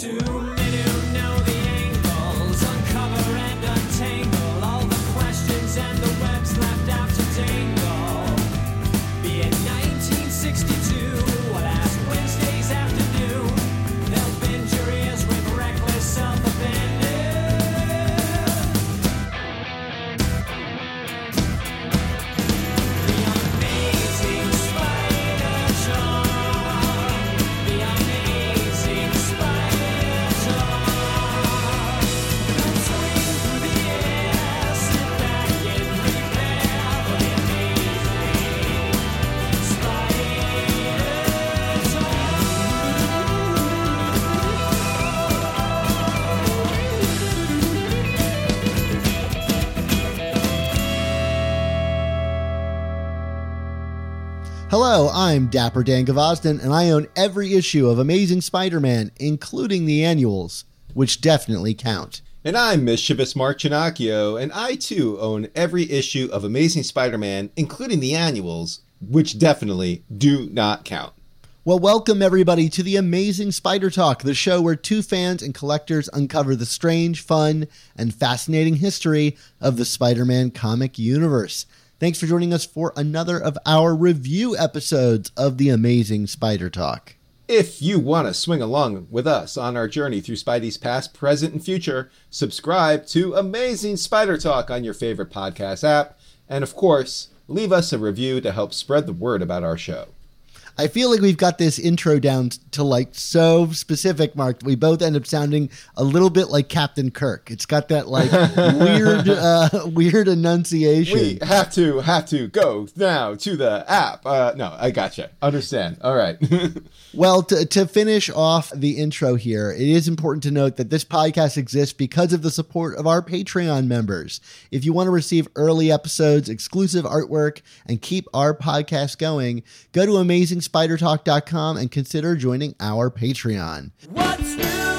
Too many I'm Dapper Dan Gvozden, and I own every issue of Amazing Spider Man, including the annuals, which definitely count. And I'm Mischievous Mark Ginocchio, and I too own every issue of Amazing Spider Man, including the annuals, which definitely do not count. Well, welcome everybody to the Amazing Spider Talk, the show where two fans and collectors uncover the strange, fun, and fascinating history of the Spider Man comic universe. Thanks for joining us for another of our review episodes of the Amazing Spider Talk. If you want to swing along with us on our journey through Spidey's past, present, and future, subscribe to Amazing Spider Talk on your favorite podcast app. And of course, leave us a review to help spread the word about our show. I feel like we've got this intro down to like so specific, Mark. We both end up sounding a little bit like Captain Kirk. It's got that like weird, uh, weird enunciation. We have to have to go now to the app. Uh, no, I gotcha. Understand. All right. Well, to, to finish off the intro here, it is important to note that this podcast exists because of the support of our Patreon members. If you want to receive early episodes, exclusive artwork, and keep our podcast going, go to amazingspidertalk.com and consider joining our Patreon. What's new?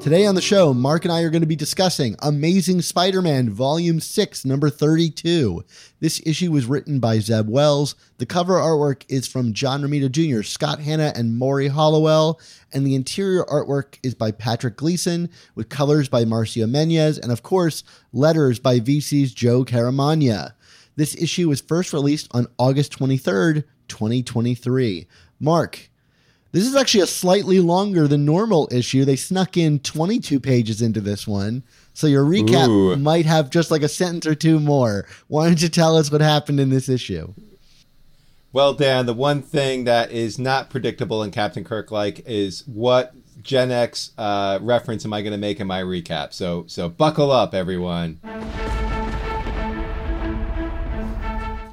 Today on the show, Mark and I are going to be discussing Amazing Spider Man Volume 6, number 32. This issue was written by Zeb Wells. The cover artwork is from John Romita Jr., Scott Hanna, and Morry Hollowell. And the interior artwork is by Patrick Gleason, with colors by Marcio Menyz, and of course, letters by VC's Joe Caramagna. This issue was first released on August 23rd, 2023. Mark, this is actually a slightly longer than normal issue. They snuck in 22 pages into this one. So your recap Ooh. might have just like a sentence or two more. Why don't you tell us what happened in this issue? Well, Dan, the one thing that is not predictable in Captain Kirk like is what Gen X uh, reference am I going to make in my recap? So, so buckle up, everyone.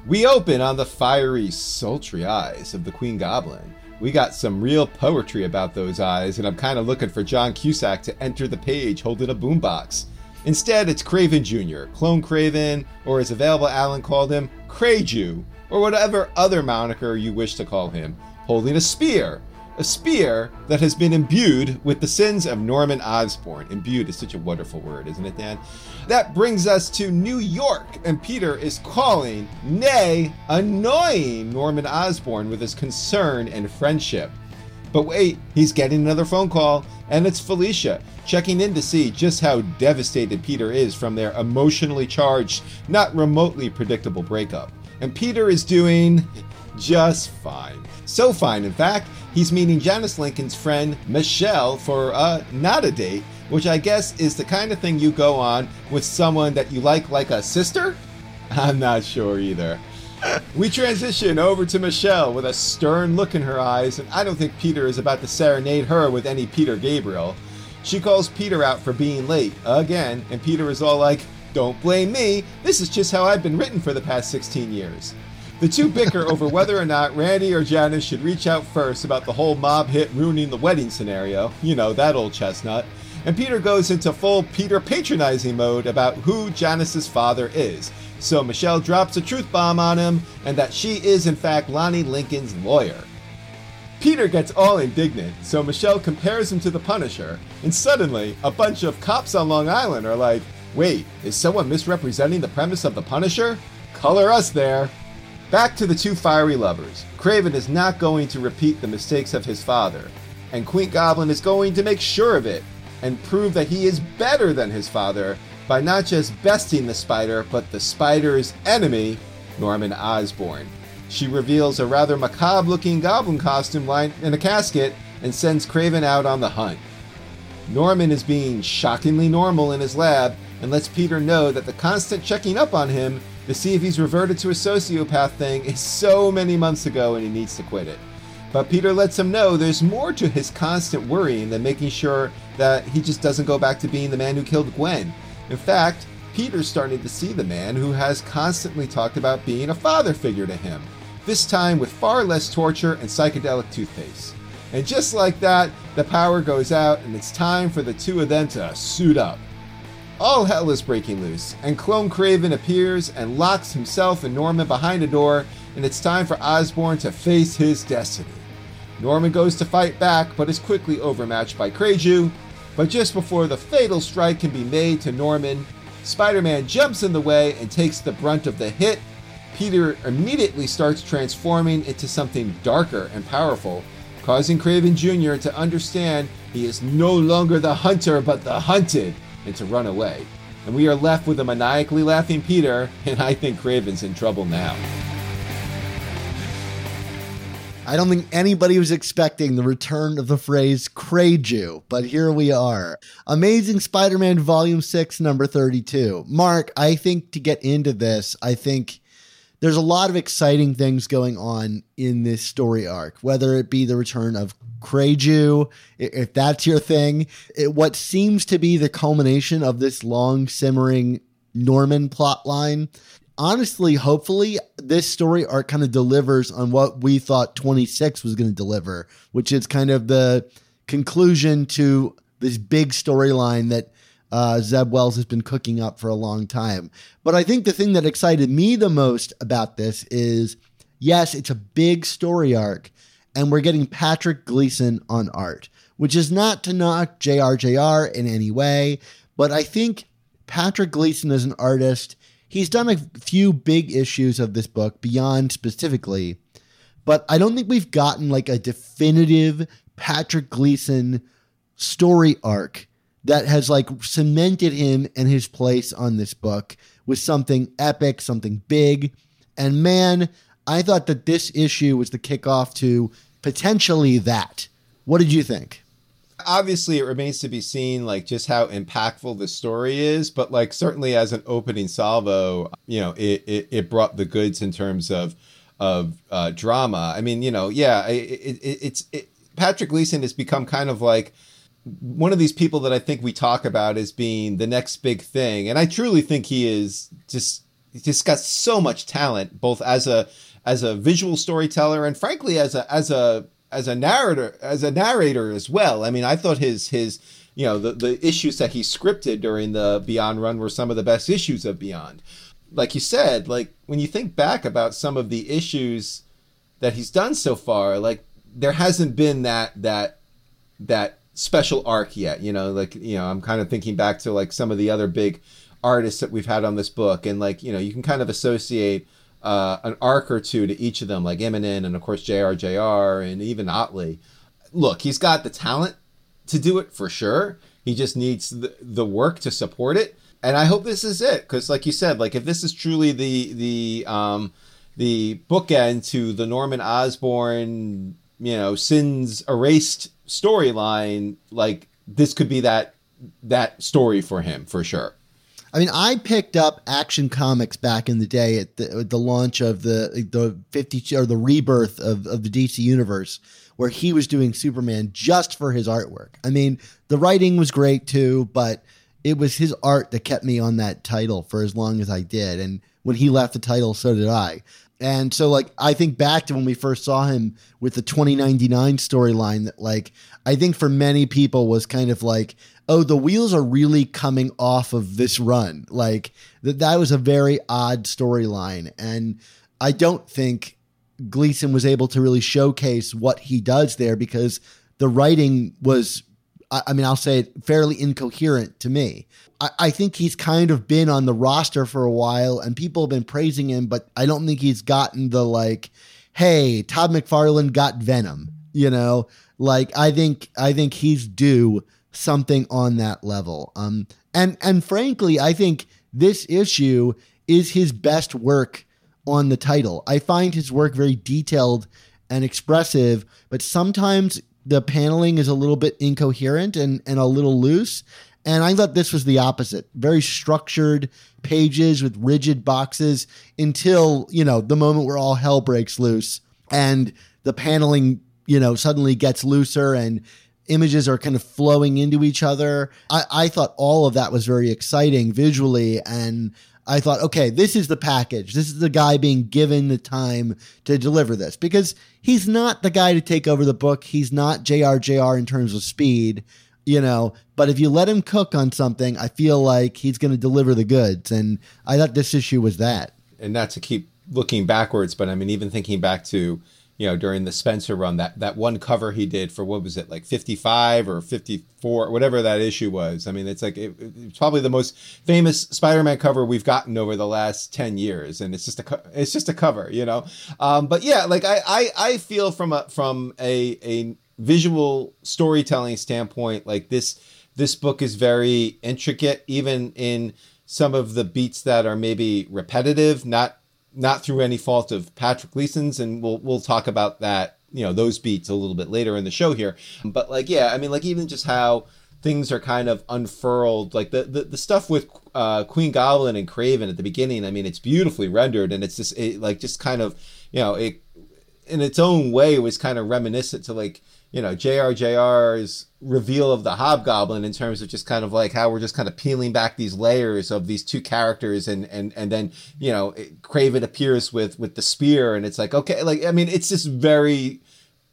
We open on the fiery, sultry eyes of the Queen Goblin. We got some real poetry about those eyes, and I'm kind of looking for John Cusack to enter the page holding a boombox. Instead, it's Kraven Jr., Clone Kraven, or as Available Alan called him, Crayju, or whatever other moniker you wish to call him, holding a spear. A spear that has been imbued with the sins of Norman Osborn. Imbued is such a wonderful word, isn't it, Dan? That brings us to New York, and Peter is calling, nay, annoying Norman Osborn with his concern and friendship. But wait, he's getting another phone call, and it's Felicia checking in to see just how devastated Peter is from their emotionally charged, not remotely predictable breakup. And Peter is doing just fine. So fine, in fact, he's meeting Janice Lincoln's friend Michelle for uh, not a date, which I guess is the kind of thing you go on with someone that you like, like a sister? I'm not sure either. We transition over to Michelle with a stern look in her eyes, and I don't think Peter is about to serenade her with any Peter Gabriel. She calls Peter out for being late again, and Peter is all like, Don't blame me, this is just how I've been written for the past 16 years. The two bicker over whether or not Randy or Janice should reach out first about the whole mob hit ruining the wedding scenario. You know, that old chestnut. And Peter goes into full Peter patronizing mode about who Janice's father is. So Michelle drops a truth bomb on him and that she is, in fact, Lonnie Lincoln's lawyer. Peter gets all indignant, so Michelle compares him to the Punisher, and suddenly, a bunch of cops on Long Island are like, wait, is someone misrepresenting the premise of the Punisher? Color us there. Back to the two fiery lovers. Kraven is not going to repeat the mistakes of his father, and Queen Goblin is going to make sure of it and prove that he is better than his father by not just besting the spider, but the spider's enemy, Norman Osborn. She reveals a rather macabre looking goblin costume lying in a casket and sends Kraven out on the hunt. Norman is being shockingly normal in his lab and lets Peter know that the constant checking up on him to see if he's reverted to a sociopath thing is so many months ago and he needs to quit it. But Peter lets him know there's more to his constant worrying than making sure that he just doesn't go back to being the man who killed Gwen. In fact, Peter's starting to see the man who has constantly talked about being a father figure to him, this time with far less torture and psychedelic toothpaste. And just like that, the power goes out and it's time for the two of them to suit up. All hell is breaking loose, and Clone Kraven appears and locks himself and Norman behind a door, and it's time for Osborn to face his destiny. Norman goes to fight back, but is quickly overmatched by Kraju. But just before the fatal strike can be made to Norman, Spider Man jumps in the way and takes the brunt of the hit. Peter immediately starts transforming into something darker and powerful, causing Kraven Jr. to understand he is no longer the hunter but the hunted and to run away. And we are left with a maniacally laughing Peter, and I think Kraven's in trouble now. I don't think anybody was expecting the return of the phrase Kraju, but here we are. Amazing Spider Man Volume 6, number 32. Mark, I think to get into this, I think there's a lot of exciting things going on in this story arc, whether it be the return of Kraju, if that's your thing, it, what seems to be the culmination of this long simmering Norman plot line. Honestly, hopefully, this story arc kind of delivers on what we thought 26 was going to deliver, which is kind of the conclusion to this big storyline that uh, Zeb Wells has been cooking up for a long time. But I think the thing that excited me the most about this is yes, it's a big story arc, and we're getting Patrick Gleason on art, which is not to knock JRJR in any way, but I think Patrick Gleason is an artist. He's done a few big issues of this book, Beyond specifically, but I don't think we've gotten like a definitive Patrick Gleason story arc that has like cemented him and his place on this book with something epic, something big. And man, I thought that this issue was the kickoff to potentially that. What did you think? Obviously it remains to be seen like just how impactful the story is but like certainly as an opening salvo you know it it, it brought the goods in terms of of uh, drama. I mean you know yeah it, it, it's it, patrick gleason has become kind of like one of these people that i think we talk about as being the next big thing and i truly think he is just just got so much talent both as a as a visual storyteller and frankly as a as a as a narrator as a narrator as well. I mean, I thought his his you know the the issues that he scripted during the Beyond run were some of the best issues of Beyond. Like you said, like when you think back about some of the issues that he's done so far, like there hasn't been that that that special arc yet. You know, like you know, I'm kind of thinking back to like some of the other big artists that we've had on this book, and like you know, you can kind of associate uh, an arc or two to each of them, like Eminem and of course JRJR and even Ottley. Look, he's got the talent to do it for sure. He just needs the, the work to support it. And I hope this is it, because like you said, like if this is truly the the um, the bookend to the Norman Osborn, you know, sins erased storyline, like this could be that that story for him for sure. I mean, I picked up Action Comics back in the day at the, at the launch of the the fifty or the rebirth of, of the DC universe, where he was doing Superman just for his artwork. I mean, the writing was great too, but it was his art that kept me on that title for as long as I did. And when he left the title, so did I. And so, like, I think back to when we first saw him with the 2099 storyline that, like, I think for many people was kind of like, oh, the wheels are really coming off of this run. Like, that, that was a very odd storyline. And I don't think Gleason was able to really showcase what he does there because the writing was, I I mean, I'll say it fairly incoherent to me. I, I think he's kind of been on the roster for a while and people have been praising him, but I don't think he's gotten the like, hey, Todd McFarlane got Venom, you know? Like I think I think he's due something on that level. Um and and frankly, I think this issue is his best work on the title. I find his work very detailed and expressive, but sometimes the paneling is a little bit incoherent and, and a little loose. And I thought this was the opposite. Very structured pages with rigid boxes until, you know, the moment where all hell breaks loose and the paneling, you know, suddenly gets looser and images are kind of flowing into each other. I, I thought all of that was very exciting visually. And I thought, okay, this is the package. This is the guy being given the time to deliver this because he's not the guy to take over the book. He's not JRJR in terms of speed, you know, but if you let him cook on something, I feel like he's going to deliver the goods. And I thought this issue was that. and not to keep looking backwards, but I mean, even thinking back to, you know, during the Spencer run, that that one cover he did for what was it, like fifty five or fifty four, whatever that issue was. I mean, it's like it, it's probably the most famous Spider Man cover we've gotten over the last ten years, and it's just a it's just a cover, you know. Um, but yeah, like I, I I feel from a from a a visual storytelling standpoint, like this this book is very intricate, even in some of the beats that are maybe repetitive, not not through any fault of Patrick Gleason's, and we'll we'll talk about that, you know, those beats a little bit later in the show here. But like, yeah, I mean, like even just how things are kind of unfurled, like the the, the stuff with uh, Queen Goblin and Kraven at the beginning. I mean, it's beautifully rendered, and it's just it, like just kind of you know it in its own way was kind of reminiscent to like you know JRJR's reveal of the Hobgoblin in terms of just kind of like how we're just kind of peeling back these layers of these two characters and and and then you know Kraven appears with with the spear and it's like okay like I mean it's just very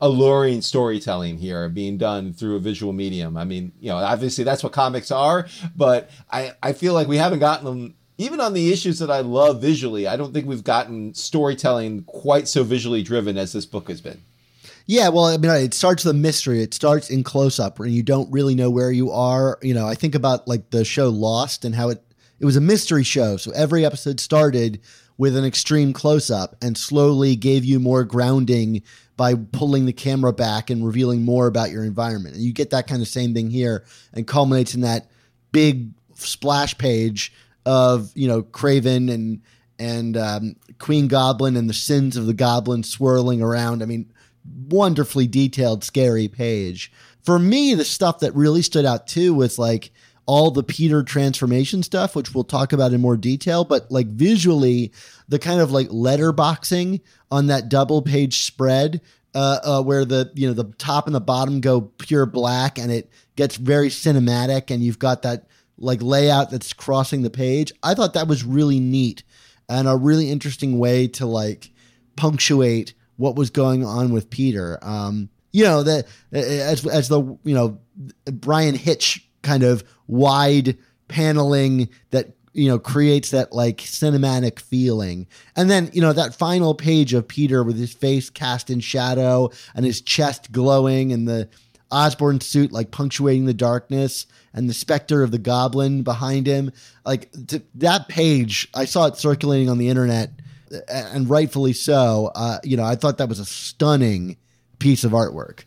alluring storytelling here being done through a visual medium. I mean, you know, obviously that's what comics are, but I I feel like we haven't gotten them even on the issues that I love visually. I don't think we've gotten storytelling quite so visually driven as this book has been. Yeah, well, I mean, it starts a mystery. It starts in close up, and you don't really know where you are. You know, I think about like the show Lost and how it it was a mystery show, so every episode started with an extreme close up and slowly gave you more grounding by pulling the camera back and revealing more about your environment. And you get that kind of same thing here, and culminates in that big splash page of you know Kraven and and um, Queen Goblin and the sins of the Goblin swirling around. I mean, wonderfully detailed, scary page. For me, the stuff that really stood out too was like all the Peter transformation stuff, which we'll talk about in more detail, but like visually, the kind of like letterboxing on that double page spread. Uh, uh, where the you know the top and the bottom go pure black and it gets very cinematic and you've got that like layout that's crossing the page. I thought that was really neat and a really interesting way to like punctuate what was going on with Peter. Um, you know that as as the you know Bryan Hitch kind of wide paneling that you know creates that like cinematic feeling and then you know that final page of peter with his face cast in shadow and his chest glowing and the osborn suit like punctuating the darkness and the specter of the goblin behind him like that page i saw it circulating on the internet and rightfully so uh, you know i thought that was a stunning piece of artwork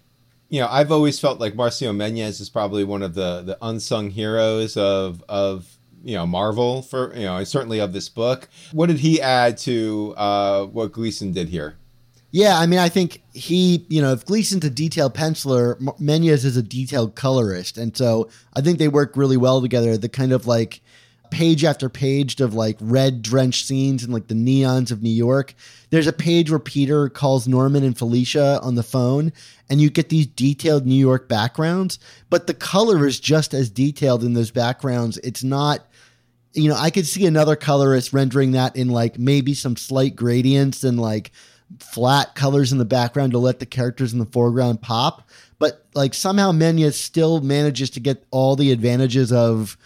you know, I've always felt like Marcio Menyz is probably one of the the unsung heroes of of you know Marvel for you know certainly of this book. What did he add to uh, what Gleason did here? Yeah, I mean, I think he, you know, if Gleason's a detailed penciler, Menyz is a detailed colorist, and so I think they work really well together. The kind of like page after page of like red drenched scenes and like the neons of New York. There's a page where Peter calls Norman and Felicia on the phone, and you get these detailed New York backgrounds, but the color is just as detailed in those backgrounds. It's not you know, I could see another colorist rendering that in like maybe some slight gradients and like flat colors in the background to let the characters in the foreground pop. But like somehow Menyz still manages to get all the advantages of,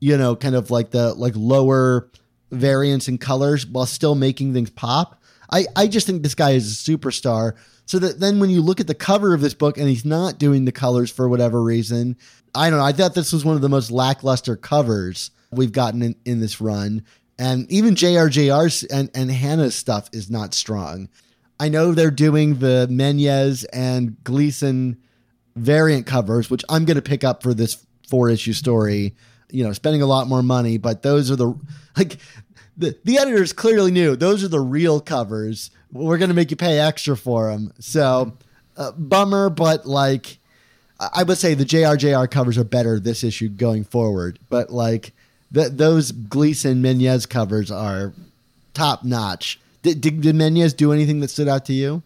you know, kind of like the like lower variance in colors while still making things pop. I, I just think this guy is a superstar. So that then when you look at the cover of this book and he's not doing the colors for whatever reason, I don't know. I thought this was one of the most lackluster covers we've gotten in, in this run. And even JRJR's and, and Hanna's stuff is not strong. I know they're doing the Menyz and Gleason variant covers, which I'm going to pick up for this four issue story. You know, spending a lot more money, but those are the like the the editors clearly knew those are the real covers. We're going to make you pay extra for them. So, uh, bummer, but like I would say the JRJR covers are better this issue going forward. But like th- those Gleason Menyz covers are top notch. Did, did, did Menyz do anything that stood out to you?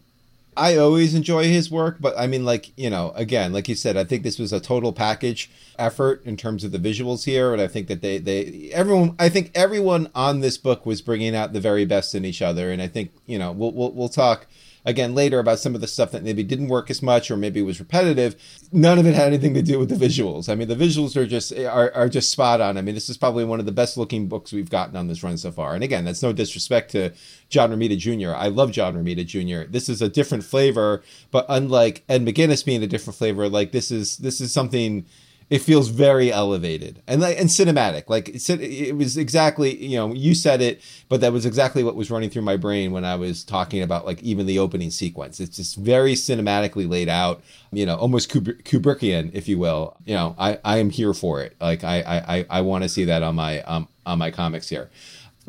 I always enjoy his work, but I mean, like, you know, again, like you said, I think this was a total package effort in terms of the visuals here. And I think that they, they, everyone, I think everyone on this book was bringing out the very best in each other. And I think, you know, we'll, we'll, we'll talk again later about some of the stuff that maybe didn't work as much or maybe was repetitive. None of it had anything to do with the visuals. I mean, the visuals are just, are, are just spot on. I mean, this is probably one of the best looking books we've gotten on this run so far. And again, that's no disrespect to John Romita Jr. I love John Romita Jr. This is a different flavor, but unlike Ed McGuinness being a different flavor, like this is this is something. It feels very elevated and and cinematic. Like it, it was exactly you know you said it, but that was exactly what was running through my brain when I was talking about like even the opening sequence. It's just very cinematically laid out. You know, almost Kubrickian, if you will. You know, I I am here for it. Like I I I want to see that on my um on my comics here.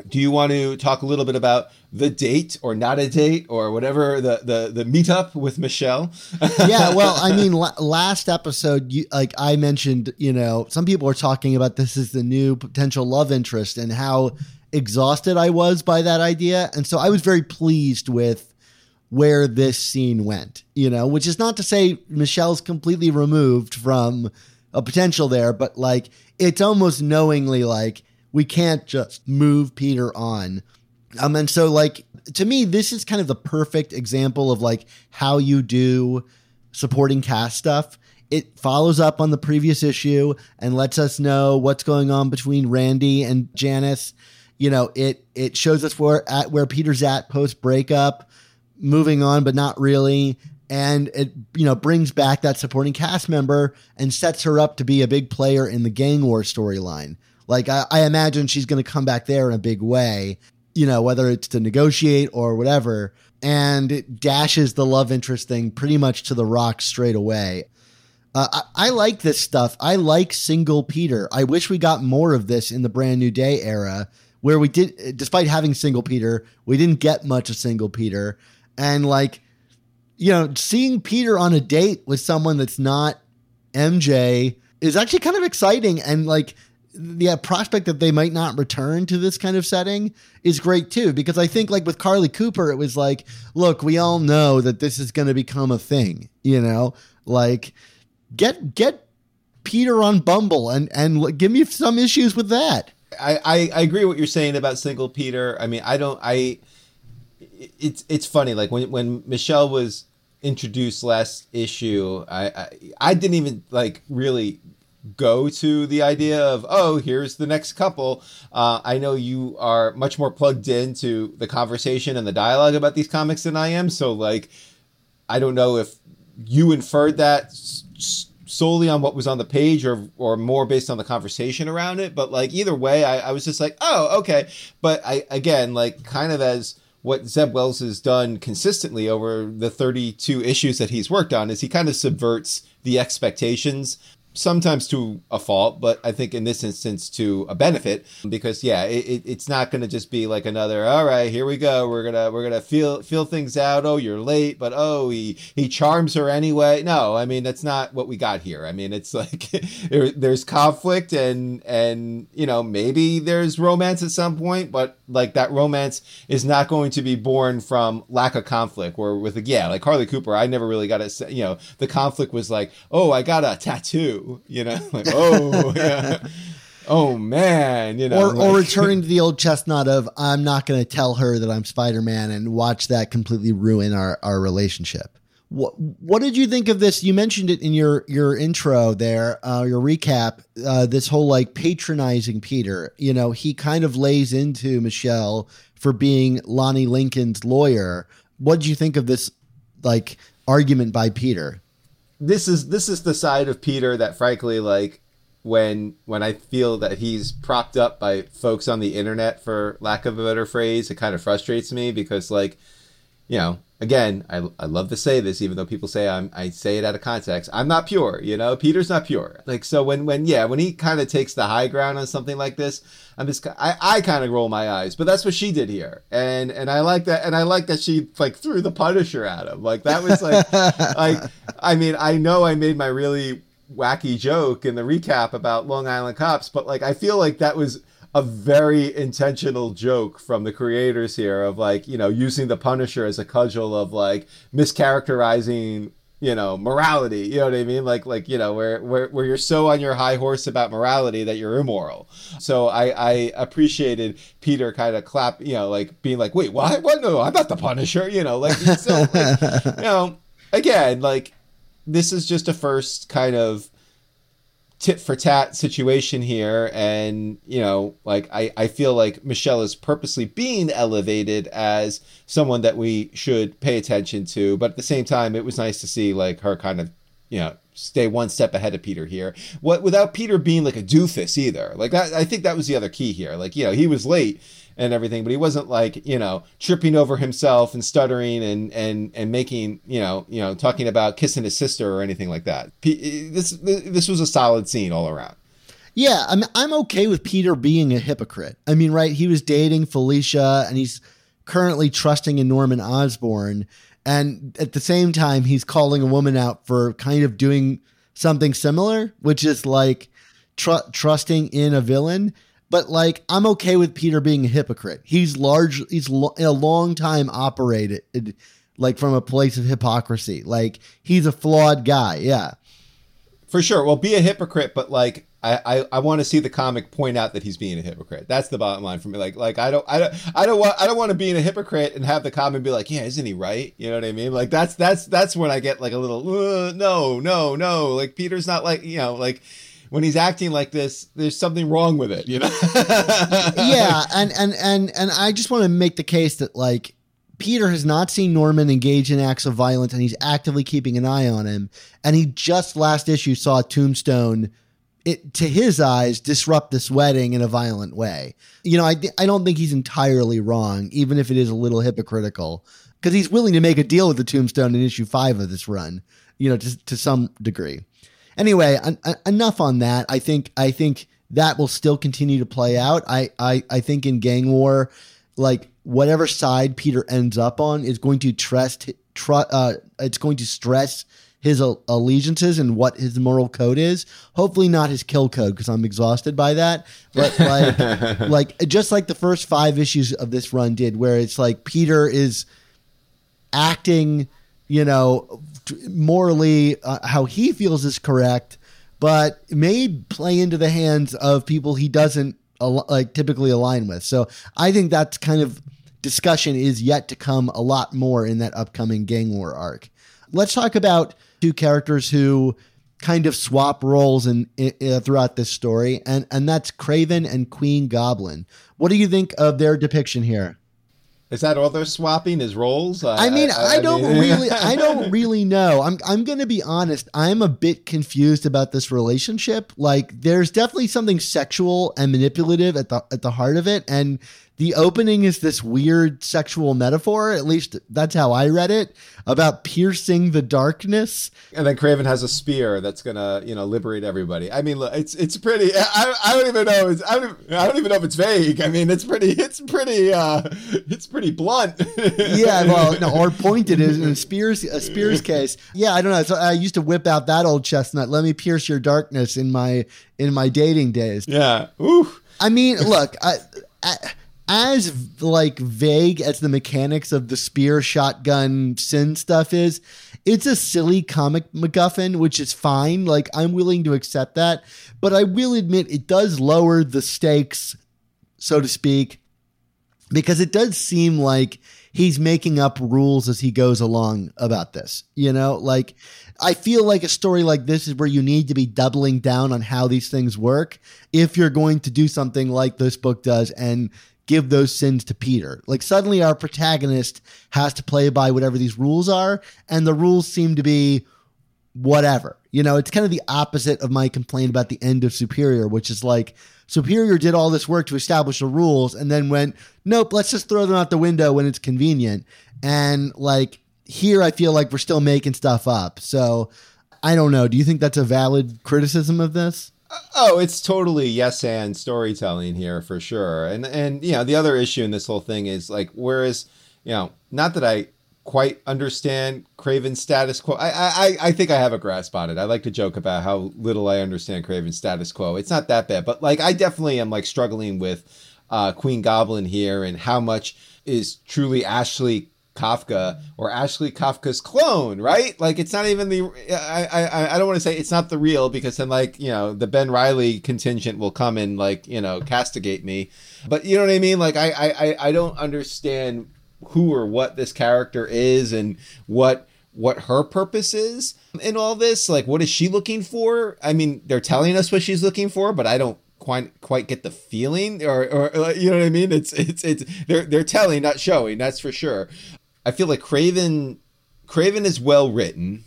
Do you want to talk a little bit about the date or not a date or whatever the the the meetup with Michelle? yeah, well, I mean, la- last episode, you, like I mentioned, you know, some people are talking about this is the new potential love interest and how exhausted I was by that idea, and so I was very pleased with where this scene went. You know, which is not to say Michelle's completely removed from a potential there, but like it's almost knowingly like we can't just move Peter on. Um, and so like to me, this is kind of the perfect example of like how you do supporting cast stuff. It follows up on the previous issue and lets us know what's going on between Randy and Janice. You know, it it shows us where at where Peter's at post breakup, moving on, but not really. And it, you know, brings back that supporting cast member and sets her up to be a big player in the gang war storyline. Like I, I imagine she's going to come back there in a big way, you know, whether it's to negotiate or whatever. And it dashes the love interest thing pretty much to the rock straight away. Uh, I, I like this stuff. I like single Peter. I wish we got more of this in the brand new day era where we did, despite having single Peter, we didn't get much of single Peter. And like, you know, seeing Peter on a date with someone that's not MJ is actually kind of exciting. And like, the prospect that they might not return to this kind of setting is great too because i think like with carlie cooper it was like look we all know that this is going to become a thing you know like get get peter on bumble and and give me some issues with that I, I I agree what you're saying about single Peter. I mean, I don't I it's it's funny like when when Michelle was introduced last issue, I I, I didn't even like really go to the idea of oh here's the next couple. Uh, i know you are much more plugged into the conversation and the dialogue about these comics than i am. So like i don't know if you inferred that s- solely on what was on the page or or more based on the conversation around it. But like either way i, I was just like oh okay. But i again like kind of as what Zeb Wells has done consistently over the 32 issues that he's worked on is he kind of subverts the expectations sometimes to a fault, but I think in this instance to a benefit because yeah, it, it, it's not going to just be like another. All right, here we go. We're gonna we're gonna feel feel things out. Oh, you're late, but oh, he he charms her anyway. No, I mean that's not what we got here. I mean it's like there, there's conflict and and you know maybe there's romance at some point, but like that romance is not going to be born from lack of conflict. Where with yeah, like Carlie Cooper, I never really got a you know the conflict was like oh I got a tattoo you know, like oh yeah, oh man, you know, or, or returning to the old chestnut of I'm not going to tell her that I'm Spider Man and watch that completely ruin our our relationship. What what did you think of this? You mentioned it in your your intro there, uh, your recap. Uh, this whole like patronizing Peter. You know, he kind of lays into Michelle for being Lonnie Lincoln's lawyer. What did you think of this like argument by Peter? this is this is the side of Peter that frankly like when when I feel that he's propped up by folks on the internet for lack of a better phrase, it kind of frustrates me because like you know, again, I, I love to say this, even though people say I'm, I say it out of context. I'm not pure, you know. Peter's not pure. Like so, when when yeah, when he kind of takes the high ground on something like this, I'm just I, I kind of roll my eyes. But that's what she did here, and and I like that, and I like that she like threw the Punisher at him. Like that was like like I mean, I know I made my really wacky joke in the recap about Long Island cops, but like I feel like that was a very intentional joke from the creators here of like you know using the Punisher as a cudgel of like mischaracterizing you know morality. You know what i mean? Like like you know where where, where you're so on your high horse about morality that you're immoral. So i i appreciated peter kind of clap you know like being like wait what? What? No i'm not the punisher you know? Like so like, you know again like this is just a first kind of tit for tat situation here. And you know like I, I feel like michelle is purposely being elevated as someone that we should pay attention to. But at the same time it was nice to see like her kind of you know stay one step ahead of peter here. What without peter being like a doofus either. Like that i think that was the other key here. Like you know he was late and everything, but he wasn't like you know tripping over himself and stuttering and and and making you know you know talking about kissing his sister or anything like that. Eh, this this was a solid scene all around. Yeah, I'm I'm okay with Peter being a hypocrite. I mean, right? He was dating Felicia, and he's currently trusting in Norman Osborn, and at the same time, he's calling a woman out for kind of doing something similar, which is like tr- trusting in a villain. But like, I'm okay with Peter being a hypocrite. He's large. He's lo- a long time operated like from a place of hypocrisy. Like he's a flawed guy. Yeah. For sure. Well, be a hypocrite, but like I, I, I want to see the comic point out that he's being a hypocrite. That's the bottom line for me. Like like I don't I don't I don't want I don't want to be in a hypocrite and have the comic be like, yeah, isn't he right? You know what I mean? Like that's that's that's when I get like a little uh, no no no. Like Peter's not like you know like when he's acting like this, there's something wrong with it. You know? yeah, and and and and I just want to make the case that like Peter has not seen Norman engage in acts of violence, and he's actively keeping an eye on him. And he just last issue saw Tombstone, it to his eyes, disrupt this wedding in a violent way. You know, I I don't think he's entirely wrong, even if it is a little hypocritical, because he's willing to make a deal with the Tombstone in issue five of this run. You know, to to some degree. Anyway, en- en- enough on that. I think I think that will still continue to play out. I I, I think in Gang War, like whatever side Peter ends up on is going to trust tr- uh, it's going to stress his allegiances and what his moral code is. Hopefully not his kill code because I'm exhausted by that. But like like just like the first 5 issues of this run did where it's like Peter is acting, you know, morally uh, how he feels is correct, but may play into the hands of people he doesn't al- like typically align with. So I think that's kind of discussion is yet to come a lot more in that upcoming gang war arc. Let's talk about two characters who kind of swap roles in, in throughout this story, and and that's Kraven and Queen Goblin. What do you think of their depiction here? Is that all they're swapping is roles? Uh, I mean, I, don't mean- really, I don't really know. I'm, I'm going to be honest. I'm a bit confused about this relationship. Like, there's definitely something sexual and manipulative at the at the heart of it, and the opening is this weird sexual metaphor. At least that's how I read it about piercing the darkness. and then Kraven has a spear that's gonna, you know, liberate everybody. I mean, look, it's it's pretty. I, I don't even know. It's, I don't I don't even know if it's vague. I mean, it's pretty. It's pretty. uh It's pretty blunt. Yeah, well, no, or pointed is in a Spears a Spears case. Yeah, I don't know. So I used to whip out that old chestnut. Let me pierce your darkness in my in my dating days. yeah. Ooh. I mean, look, I, I, as like vague as the mechanics of the spear shotgun sin stuff is, it's a silly comic MacGuffin, which is fine. Like I'm willing to accept that, but I will admit it does lower the stakes, so to speak, because it does seem like he's making up rules as he goes along about this. You know, like I feel like a story like this is where you need to be doubling down on how these things work if you're going to do something like this book does and give those sins to Peter. Like suddenly our protagonist has to play by whatever these rules are, and the rules seem to be whatever. You know, it's kind of the opposite of my complaint about the end of Superior, which is like Superior did all this work to establish the rules and then went, nope, let's just throw them out the window when it's convenient. And like here, I feel like we're still making stuff up. So I don't know. Do you think that's a valid criticism of this? Oh, it's totally yes and storytelling here for sure. And and you know, the other issue in this whole thing is like whereas, you know, not that I quite understand Kraven's status quo. I, I I think I have a grasp on it. I like to joke about how little I understand Kraven's status quo. It's not that bad, but like I definitely am like struggling with uh, Queen Goblin here and how much is truly Ashley Kafka or Ashley Kafka's clone, right? Like it's not even the I I I don't want to say it's not the real because then like you know the Ben Riley contingent will come and like you know castigate me, but you know what I mean? Like I I I don't understand who or what this character is and what what her purpose is in all this. Like what is she looking for? I mean, they're telling us what she's looking for, but I don't quite quite get the feeling or, or uh, you know what I mean? It's it's it's they're they're telling, not showing. That's for sure. I feel like Craven Kraven is well written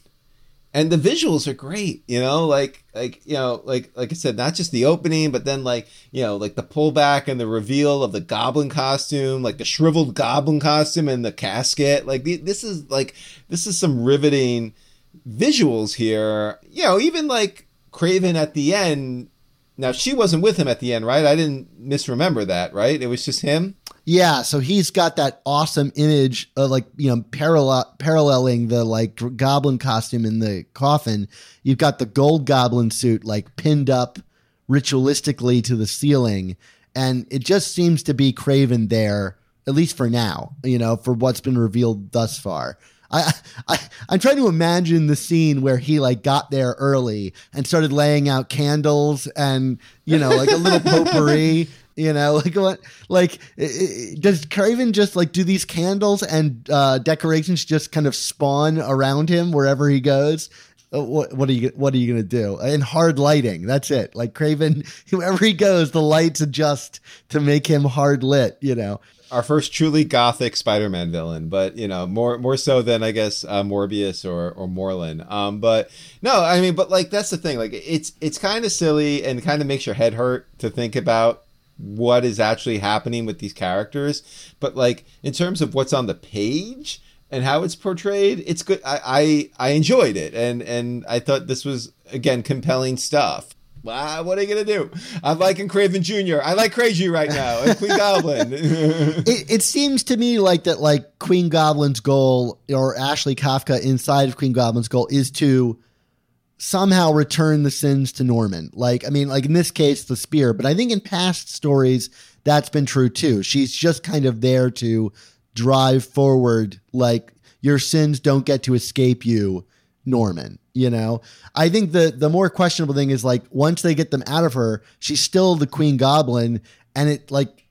and the visuals are great, you know, like like you know, like like I said, not just the opening, but then like, you know, like the pullback and the reveal of the goblin costume, like the shriveled goblin costume and the casket. Like this is like this is some riveting visuals here. You know, even like kraven at the end now she wasn't with him at the end, right? I didn't misremember that, right? It was just him. Yeah, so he's got that awesome image of like you know parallel paralleling the like goblin costume in the coffin. You've got the gold goblin suit like pinned up ritualistically to the ceiling, and it just seems to be Kraven there at least for now. You know, for what's been revealed thus far. I, I I'm trying to imagine the scene where he like got there early and started laying out candles and you know like a little potpourri. You know, like what? Like, does Kraven just like do these candles and uh, decorations just kind of spawn around him wherever he goes? Uh, what, what are you what are you gonna do? In hard lighting, that's it. Like Kraven, wherever he goes, the lights adjust to make him hard lit. You know, our first truly gothic Spider-Man villain, but you know, more more so than I guess uh, Morbius or or Morlun. Um, but no, I mean, but like that's the thing. Like it's it's kind of silly and kind of makes your head hurt to think about what is actually happening with these characters. But like in terms of what's on the page and how it's portrayed, it's good. I I, I enjoyed it, and and I thought this was again compelling stuff. Ah, what are you gonna do? I'm liking Kraven Jr. I like Crazy right now, and Queen Goblin. it, it seems to me like that, like Queen Goblin's goal or Ashley Kafka inside of Queen Goblin's goal is to somehow return the sins to Norman. Like, I mean, like in this case, the spear, but I think in past stories, that's been true too. She's just kind of there to drive forward, like, your sins don't get to escape you, Norman. You know, I think the the more questionable thing is like once they get them out of her, she's still the Queen Goblin, and it like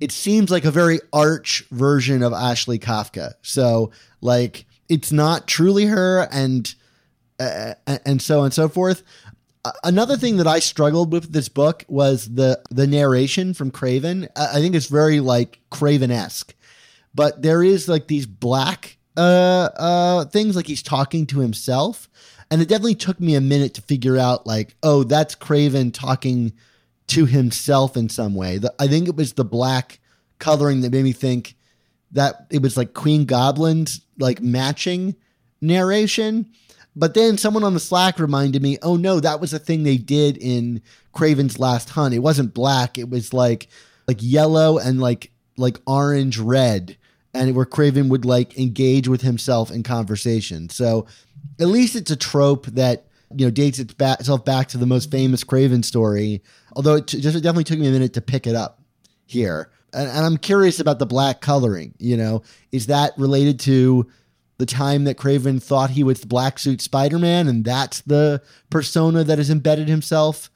it seems like a very arch version of Ashley Kafka. So like it's not truly her, and uh, and so on and so forth. Another thing that I struggled with this book was the the narration from Kraven. I think it's very like Kraven esque, but there is like these black uh uh things like he's talking to himself, and it definitely took me a minute to figure out like oh that's Kraven talking to himself in some way. The, I think it was the black coloring that made me think that it was like Queen Goblin's like matching narration but then someone on the Slack reminded me, oh no, that was a thing they did in Kraven's Last Hunt. It wasn't black. It was like like yellow and like like orange red, and where Kraven would like engage with himself in conversation. So at least it's a trope that you know dates itself back to the most famous Kraven story. Although it just it definitely took me a minute to pick it up here, and, and I'm curious about the black coloring. You know, is that related to the time that Kraven thought he was black suit Spider Man, and that's the persona that has embedded himself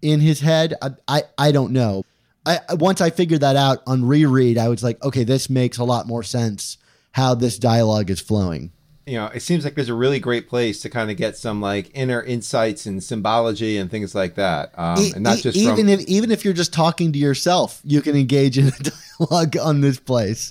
in his head. I, I, I don't know. I, once I figured that out on reread, I was like, okay, this makes a lot more sense how this dialogue is flowing. you know, it seems like there's a really great place to kind of get some like inner insights and symbology and things like that, um, E- and not e- just even from. if even if you're just talking to yourself, you can engage in a dialogue on this place.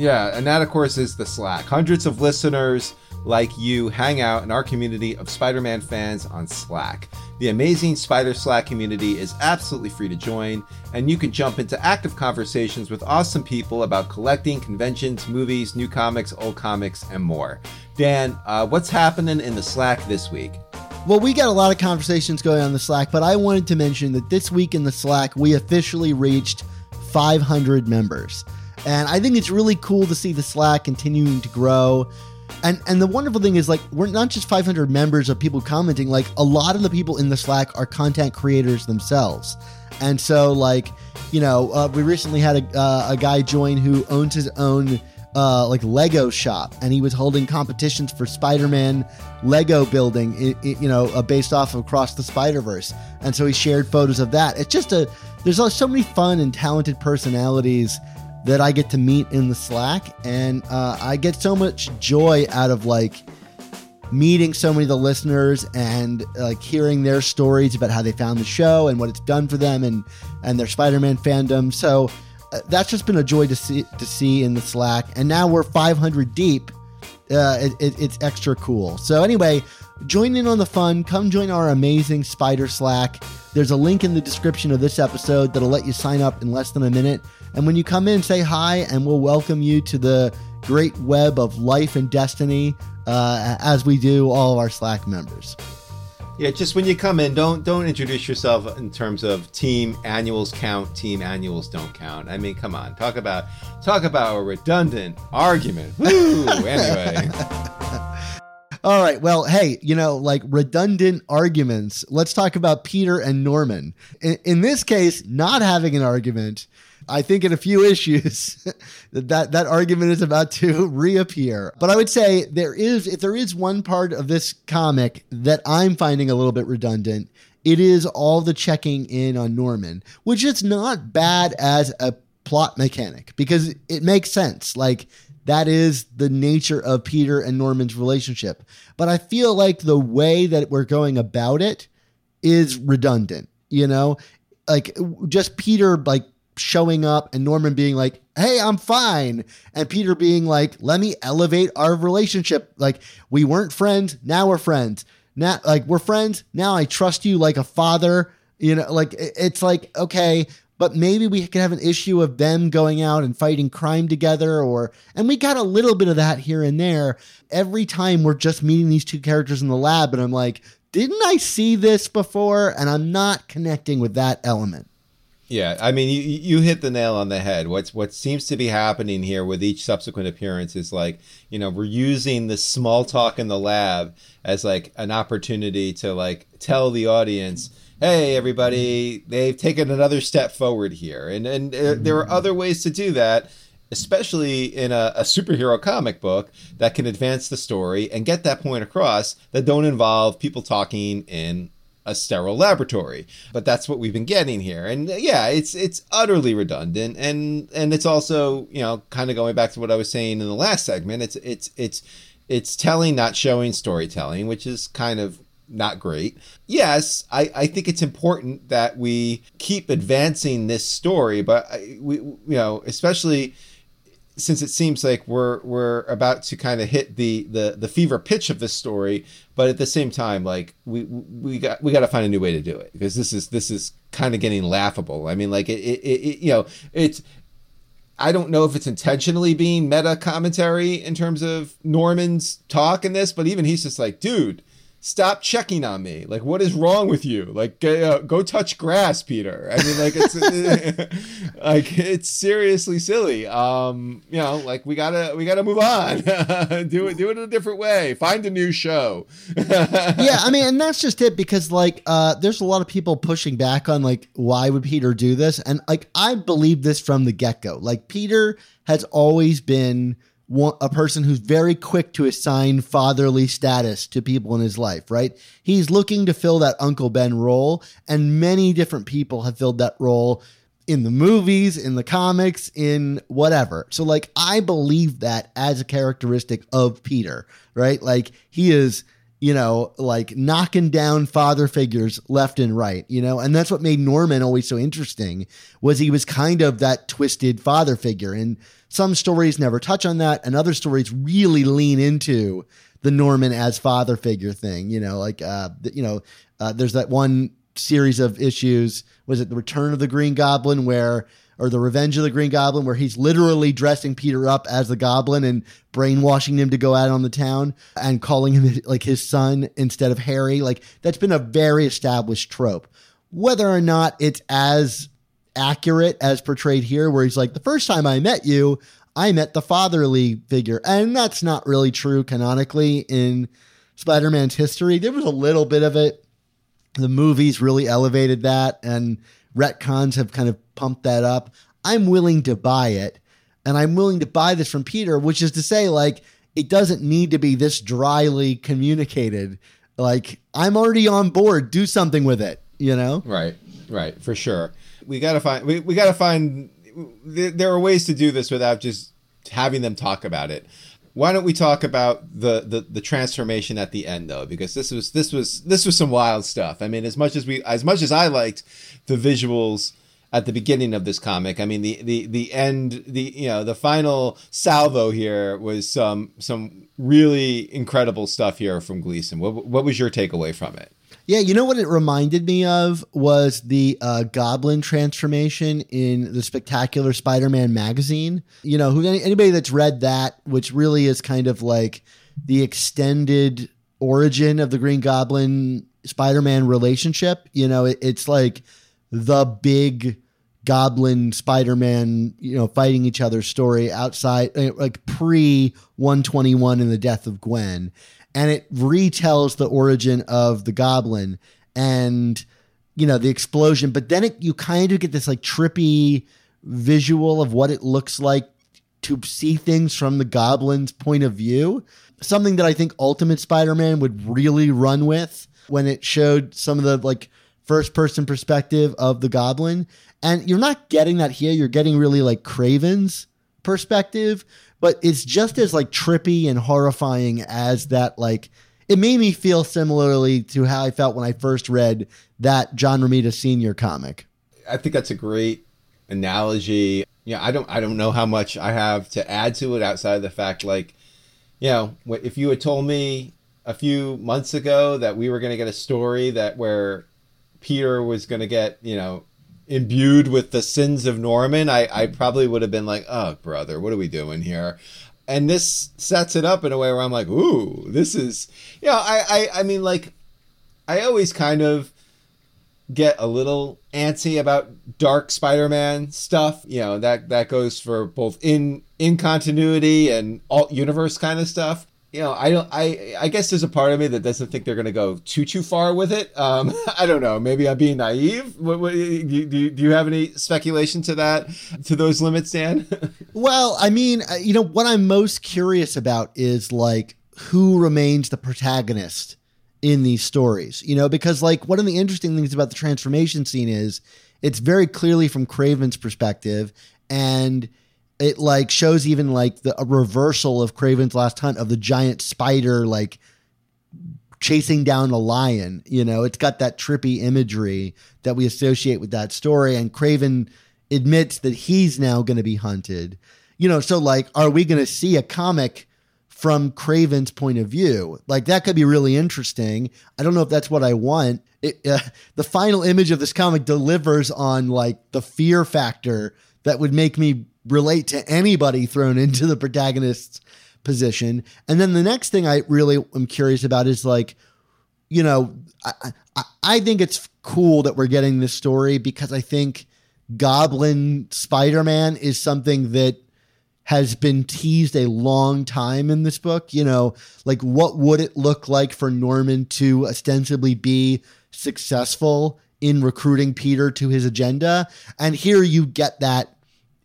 Yeah, and that of course is the Slack. Hundreds of listeners like you hang out in our community of Spider-Man fans on Slack. The amazing Spider Slack community is absolutely free to join, and you can jump into active conversations with awesome people about collecting, conventions, movies, new comics, old comics, and more. Dan, uh, what's happening in the Slack this week? Well, we got a lot of conversations going on the Slack, but I wanted to mention that this week in the Slack, we officially reached 500 members. And I think it's really cool to see the Slack continuing to grow. And and the wonderful thing is like we're not just 500 members of people commenting, like a lot of the people in the Slack are content creators themselves. And so like, you know, uh, we recently had a, uh, a guy join who owns his own uh, like Lego shop, and he was holding competitions for Spider-Man Lego building, i- i- you know, uh, based off of Across the Spider-Verse. And so he shared photos of that. It's just a there's so many fun and talented personalities that I get to meet in the Slack, and uh, I get so much joy out of like meeting so many of the listeners and like hearing their stories about how they found the show and what it's done for them and and their Spider-Man fandom. So uh, that's just been a joy to see to see in the Slack. And now we're 500 deep. Uh, it, it, it's extra cool. So anyway, join in on the fun. Come join our amazing Spider Slack. There's a link in the description of this episode that'll let you sign up in less than a minute. And when you come in, say hi, and we'll welcome you to the great web of life and destiny, uh, as we do all of our Slack members. Yeah, just when you come in, don't don't introduce yourself in terms of team annuals count, team annuals don't count. I mean, come on, talk about talk about a redundant argument. Woo! anyway, All right. Well, hey, you know, like redundant arguments. Let's talk about Peter and Norman. In, in this case, not having an argument. I think in a few issues that, that argument is about to reappear. But I would say there is if there is one part of this comic that I'm finding a little bit redundant, it is all the checking in on Norman, which is not bad as a plot mechanic because it makes sense. Like that is the nature of Peter and Norman's relationship. But I feel like the way that we're going about it is redundant, you know? Like just Peter like showing up and Norman being like, "Hey, I'm fine." And Peter being like, "Let me elevate our relationship. Like we weren't friends, now we're friends. Now like we're friends, now I trust you like a father." You know, like it's like, okay, but maybe we could have an issue of them going out and fighting crime together or and we got a little bit of that here and there every time we're just meeting these two characters in the lab and i'm like didn't i see this before and i'm not connecting with that element yeah, I mean, you you hit the nail on the head. What's what seems to be happening here with each subsequent appearance is like, you know, we're using the small talk in the lab as like an opportunity to like tell the audience, "Hey, everybody, they've taken another step forward here," and and uh, there are other ways to do that. Especially in a, a superhero comic book that can advance the story and get that point across that don't involve people talking in a sterile laboratory. But that's what we've been getting here. And uh, yeah, it's it's utterly redundant and and it's also, you know, kind of going back to what I was saying in the last segment, it's it's it's it's telling not showing storytelling, which is kind of not great. Yes, I, I think it's important that we keep advancing this story, but I, we you know, especially since it seems like we're we're about to kind of hit the the the fever pitch of this story, but at the same time, like we we got we got to find a new way to do it because this is this is kind of getting laughable. I mean, like it, it, it you know it's. I don't know if it's intentionally being meta commentary in terms of Norman's talk in this, but even he's just like, dude, stop checking on me. Like, what is wrong with you? Like, go, uh, go touch grass, Peter. I mean, like, it's like it's seriously silly. Um, you know, like we gotta we gotta move on. do it do it in a different way. Find a new show. yeah, I mean, and that's just it because like uh there's a lot of people pushing back on like why would Peter do this? And like I believe this from the get-go. Like Peter has always been a person who's very quick to assign fatherly status to people in his life, right? He's looking to fill that Uncle Ben role, and many different people have filled that role in the movies, in the comics, in whatever. So like I believe that as a characteristic of Peter, right? Like he is, you know, like knocking down father figures left and right, you know? And that's what made Norman always so interesting was he was kind of that twisted father figure and some stories never touch on that and other stories really lean into the Norman as father figure thing, you know, like uh you know, uh, there's that one series of issues. Was it the Return of the Green Goblin, where or the Revenge of the Green Goblin, where he's literally dressing Peter up as the Goblin and brainwashing him to go out on the town and calling him like his son instead of Harry. Like that's been a very established trope. Whether or not it's as accurate as portrayed here, where he's like, the first time I met you, I met the fatherly figure. And that's not really true canonically in Spider Man's history. There was a little bit of it the movies really elevated that and retcons have kind of pumped that up. I'm willing to buy it. And I'm willing to buy this from Peter, which is to say, like, it doesn't need to be this dryly communicated. Like, I'm already on board. Do something with it, you know? Right, right, for sure. We gotta find. We, we gotta find. There, there are ways to do this without just having them talk about it. Why don't we talk about the, the the transformation at the end though? Because this was this was this was some wild stuff. I mean, as much as we as much as I liked the visuals at the beginning of this comic, I mean the the the end the you know the final salvo here was some some really incredible stuff here from Gleason. What what was your takeaway from it? Yeah, you know what it reminded me of was the uh, Goblin transformation in the Spectacular Spider-Man magazine. You know, who anybody that's read that, which really is kind of like the extended origin of the Green Goblin Spider-Man relationship. You know, it, it's like the big Goblin Spider-Man, you know, fighting each other story outside, uh, like pre 121 and the death of Gwen and it retells the origin of the goblin and you know the explosion. But then it, you kind of get this like trippy visual of what it looks like to see things from the goblin's point of view. Something that i think ultimate spider-man would really run with when it showed some of the like first person perspective of the goblin. And you're not getting that here. You're getting really like kraven's perspective but it's just as like trippy and horrifying as that like it made me feel similarly to how I felt when I first read that John Romita senior comic. I think that's a great analogy. Yeah, I don't I don't know how much I have to add to it outside of the fact like you know, if you had told me a few months ago that we were going to get a story that where Peter was going to get, you know, imbued with the sins of Norman, I, I probably would have been like, oh, brother, what are we doing here? And this sets it up in a way where I'm like, ooh, this is, you know, I, I, I mean, like, I always kind of get a little antsy about dark Spider-Man stuff. You know, that, that goes for both in, in continuity and alt universe kind of stuff you know, I don't. I I guess there's a part of me that doesn't think they're going to go too too far with it. Um, I don't know. Maybe I'm being naive. What, what, do, you, do you have any speculation to that to those limits, Dan? well, I mean, uh, you know, what I'm most curious about is like who remains the protagonist in these stories. You know, because like one of the interesting things about the transformation scene is it's very clearly from Kraven's perspective, and it like shows even like the reversal of Kraven's Last Hunt of the giant spider like chasing down a lion. You know, it's got that trippy imagery that we associate with that story. And Kraven admits that he's now going to be hunted. You know, so like, are we going to see a comic from Kraven's point of view? Like, that could be really interesting. I don't know if that's what I want. It, uh, the final image of this comic delivers on like the fear factor that would make me relate to anybody thrown into the protagonist's position. And then the next thing I really am curious about is like, you know, I, I, I think it's cool that we're getting this story because I think Goblin Spider Man is something that has been teased a long time in this book. You know, like what would it look like for Norman to ostensibly be successful in recruiting Peter to his agenda? And here you get that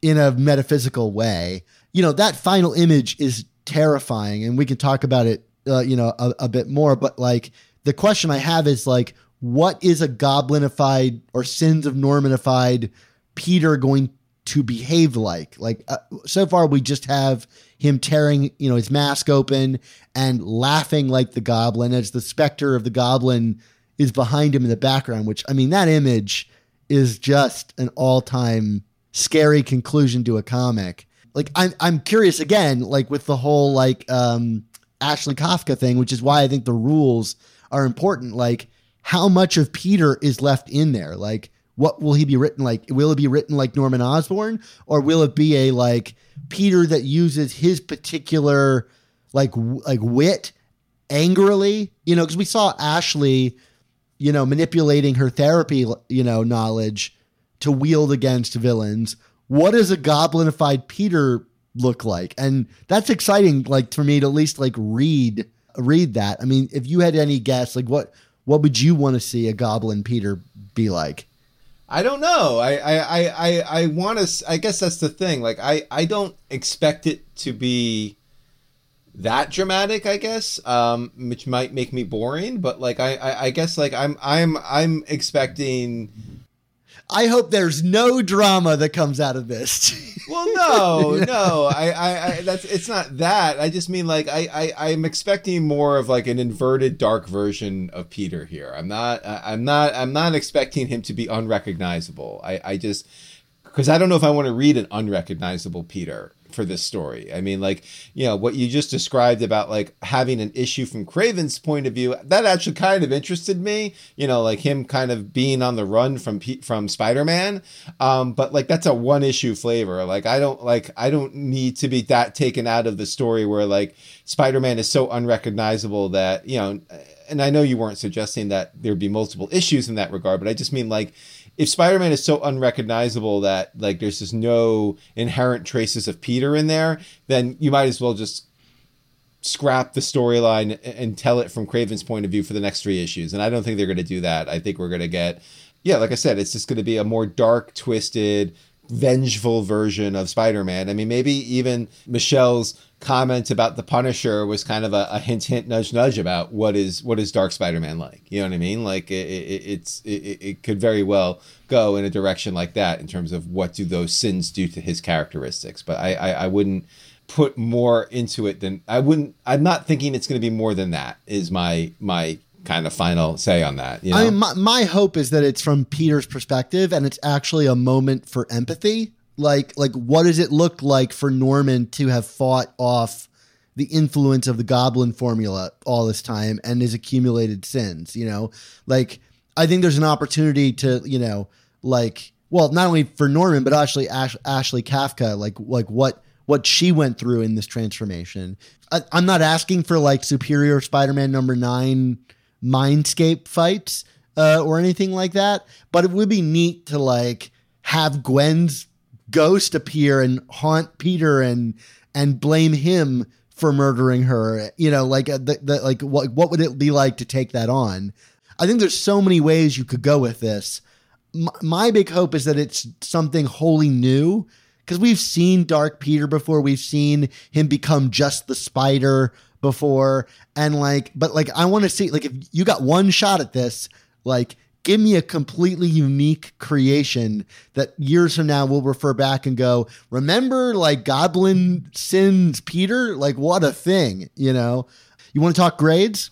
in a metaphysical way. You know, that final image is terrifying, and we can talk about it, uh, you know, a, a bit more. But like, the question I have is like, what is a goblinified or sins of Normanified Peter going to behave like? Like uh, so far, we just have him tearing, you know, his mask open and laughing like the Goblin as the specter of the Goblin is behind him in the background. Which I mean, that image is just an all-time scary conclusion to a comic. Like I'm, I'm curious again, like with the whole like um, Ashley Kafka thing, which is why I think the rules are important. Like how much of Peter is left in there? Like what will he be written like? Will it be written like Norman Osborn, or will it be a like Peter that uses his particular like like wit angrily? You know, because we saw Ashley, you know, manipulating her therapy, you know, knowledge to wield against villains. What does a goblinified Peter look like? And that's exciting, like for me to at least like read read that. I mean, if you had any guess, like what what would you want to see a goblin Peter be like? I don't know. I I I I, want to. I guess that's the thing. Like I I don't expect it to be that dramatic. I guess, um, which might make me boring. But like I I, I guess like I'm I'm I'm expecting. I hope there's no drama that comes out of this. Well, no, no. I, I, I, that's it's not that. I just mean like I, I, I'm expecting more of like an inverted dark version of Peter here. I'm not, I- I'm not, I'm not expecting him to be unrecognizable. I, I just because I don't know if I want to read an unrecognizable Peter for this story. I mean, like, you know, what you just described about like having an issue from Kraven's point of view, that actually kind of interested me. You know, like him kind of being on the run from from Spider-Man. Um, but like that's a one issue flavor. Like I don't like I don't need to be that taken out of the story where like Spider-Man is so unrecognizable that, you know, and I know you weren't suggesting that there'd be multiple issues in that regard, but I just mean like if Spider-Man is so unrecognizable that like there's just no inherent traces of Peter in there, then you might as well just scrap the storyline and tell it from Kraven's point of view for the next three issues. And I don't think they're going to do that. I think we're going to get, yeah, like I said, it's just going to be a more dark, twisted, vengeful version of Spider-Man. I mean, maybe even Michelle's comment about the Punisher was kind of a, a hint, hint, nudge, nudge about what is what is Dark Spider-Man like. You know what I mean? Like it, it, it's it, it could very well go in a direction like that in terms of what do those sins do to his characteristics. But I, I, I wouldn't put more into it than I wouldn't. I'm not thinking it's going to be more than that. Is my my kind of final say on that. You know? I mean, my, my hope is that it's from Peter's perspective and it's actually a moment for empathy. Like, like what does it look like for Norman to have fought off the influence of the Goblin formula all this time and his accumulated sins? You know, like I think there's an opportunity to, you know, like, well, not only for Norman but actually Ash, Ashley Kafka, like, like what what she went through in this transformation. I, I'm not asking for like Superior Spider-Man number nine mindscape fights uh, or anything like that. But it would be neat to like have Gwen's ghost appear and haunt Peter and and blame him for murdering her. You know, like uh, the, the like what what would it be like to take that on? I think there's so many ways you could go with this. My, my big hope is that it's something wholly new because we've seen Dark Peter before. We've seen him become just the spider before. And like, but like, I want to see, like, if you got one shot at this, like, give me a completely unique creation that years from now we'll refer back and go, remember like Goblin sins Peter? Like, what a thing, you know? You want to talk grades?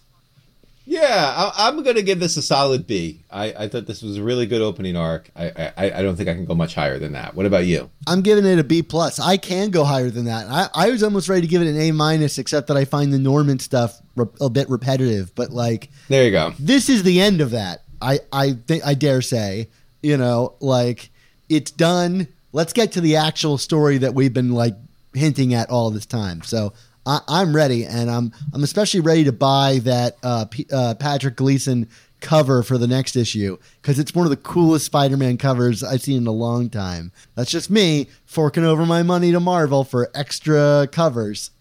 Yeah, I, I'm going to give this a solid B. I, I thought this was a really good opening arc. I, I I don't think I can go much higher than that. What about you? I'm giving it a B plus. I can go higher than that. I, I was almost ready to give it an A minus, except that I find the Norman stuff re- a bit repetitive. But like, There you go. this is the end of that. I I think I dare say, you know, like it's done. Let's get to the actual story that we've been like hinting at all this time. So I, I'm ready, and I'm I'm especially ready to buy that uh, P, uh, Patrick Gleason cover for the next issue because it's one of the coolest Spider-Man covers I've seen in a long time. That's just me forking over my money to Marvel for extra covers.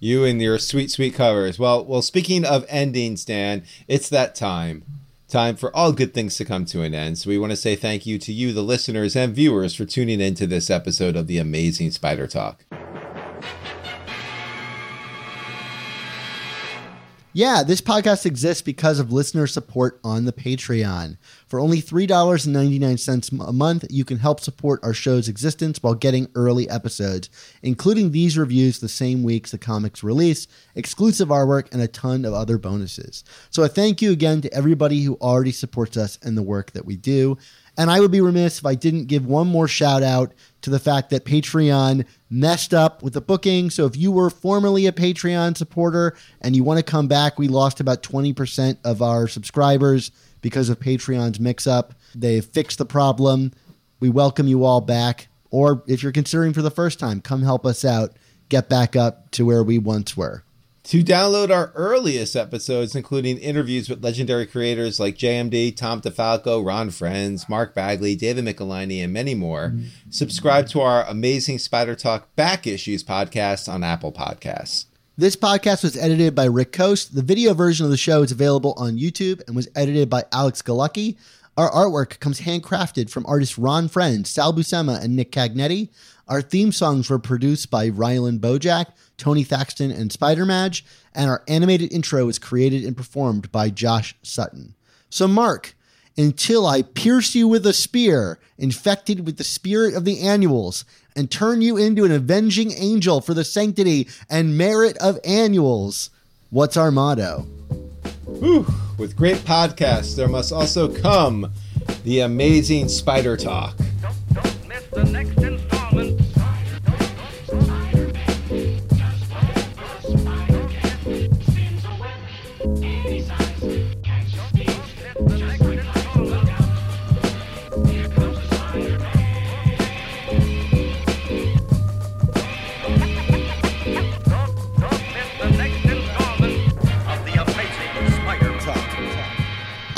You and your sweet, sweet covers. Well, well. Speaking of endings, Dan, it's that time. Time for all good things to come to an end. So we want to say thank you to you, the listeners and viewers, for tuning in to this episode of the Amazing Spider Talk. Yeah, this podcast exists because of listener support on the Patreon. For only $3.99 a month, you can help support our show's existence while getting early episodes, including these reviews the same weeks the comics release, exclusive artwork, and a ton of other bonuses. So a thank you again to everybody who already supports us and the work that we do. And I would be remiss if I didn't give one more shout out to the fact that Patreon messed up with the booking. So if you were formerly a Patreon supporter and you want to come back, we lost about 20% of our subscribers because of Patreon's mix up. They fixed the problem. We welcome you all back. Or if you're considering for the first time, come help us out, get back up to where we once were. To download our earliest episodes, including interviews with legendary creators like JMD, Tom DeFalco, Ron Frenz, Mark Bagley, David Michelinie, and many more, subscribe to our amazing Spider Talk Back Issues podcast on Apple Podcasts. This podcast was edited by Rick Coast. The video version of the show is available on YouTube and was edited by Alex Galucki. Our artwork comes handcrafted from artists Ron Frenz, Sal Buscema, and Nick Cagnetti. Our theme songs were produced by Rylan Bojack, Tony Thaxton, and Spider Madge, and our animated intro was created and performed by Josh Sutton. So, Mark, until I pierce you with a spear, infected with the spirit of the annuals, and turn you into an avenging angel for the sanctity and merit of annuals. What's our motto? Whew. With great podcasts, there must also come the amazing Spider Talk. Don't, don't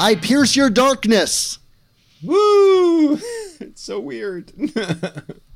I pierce your darkness. Woo! It's so weird.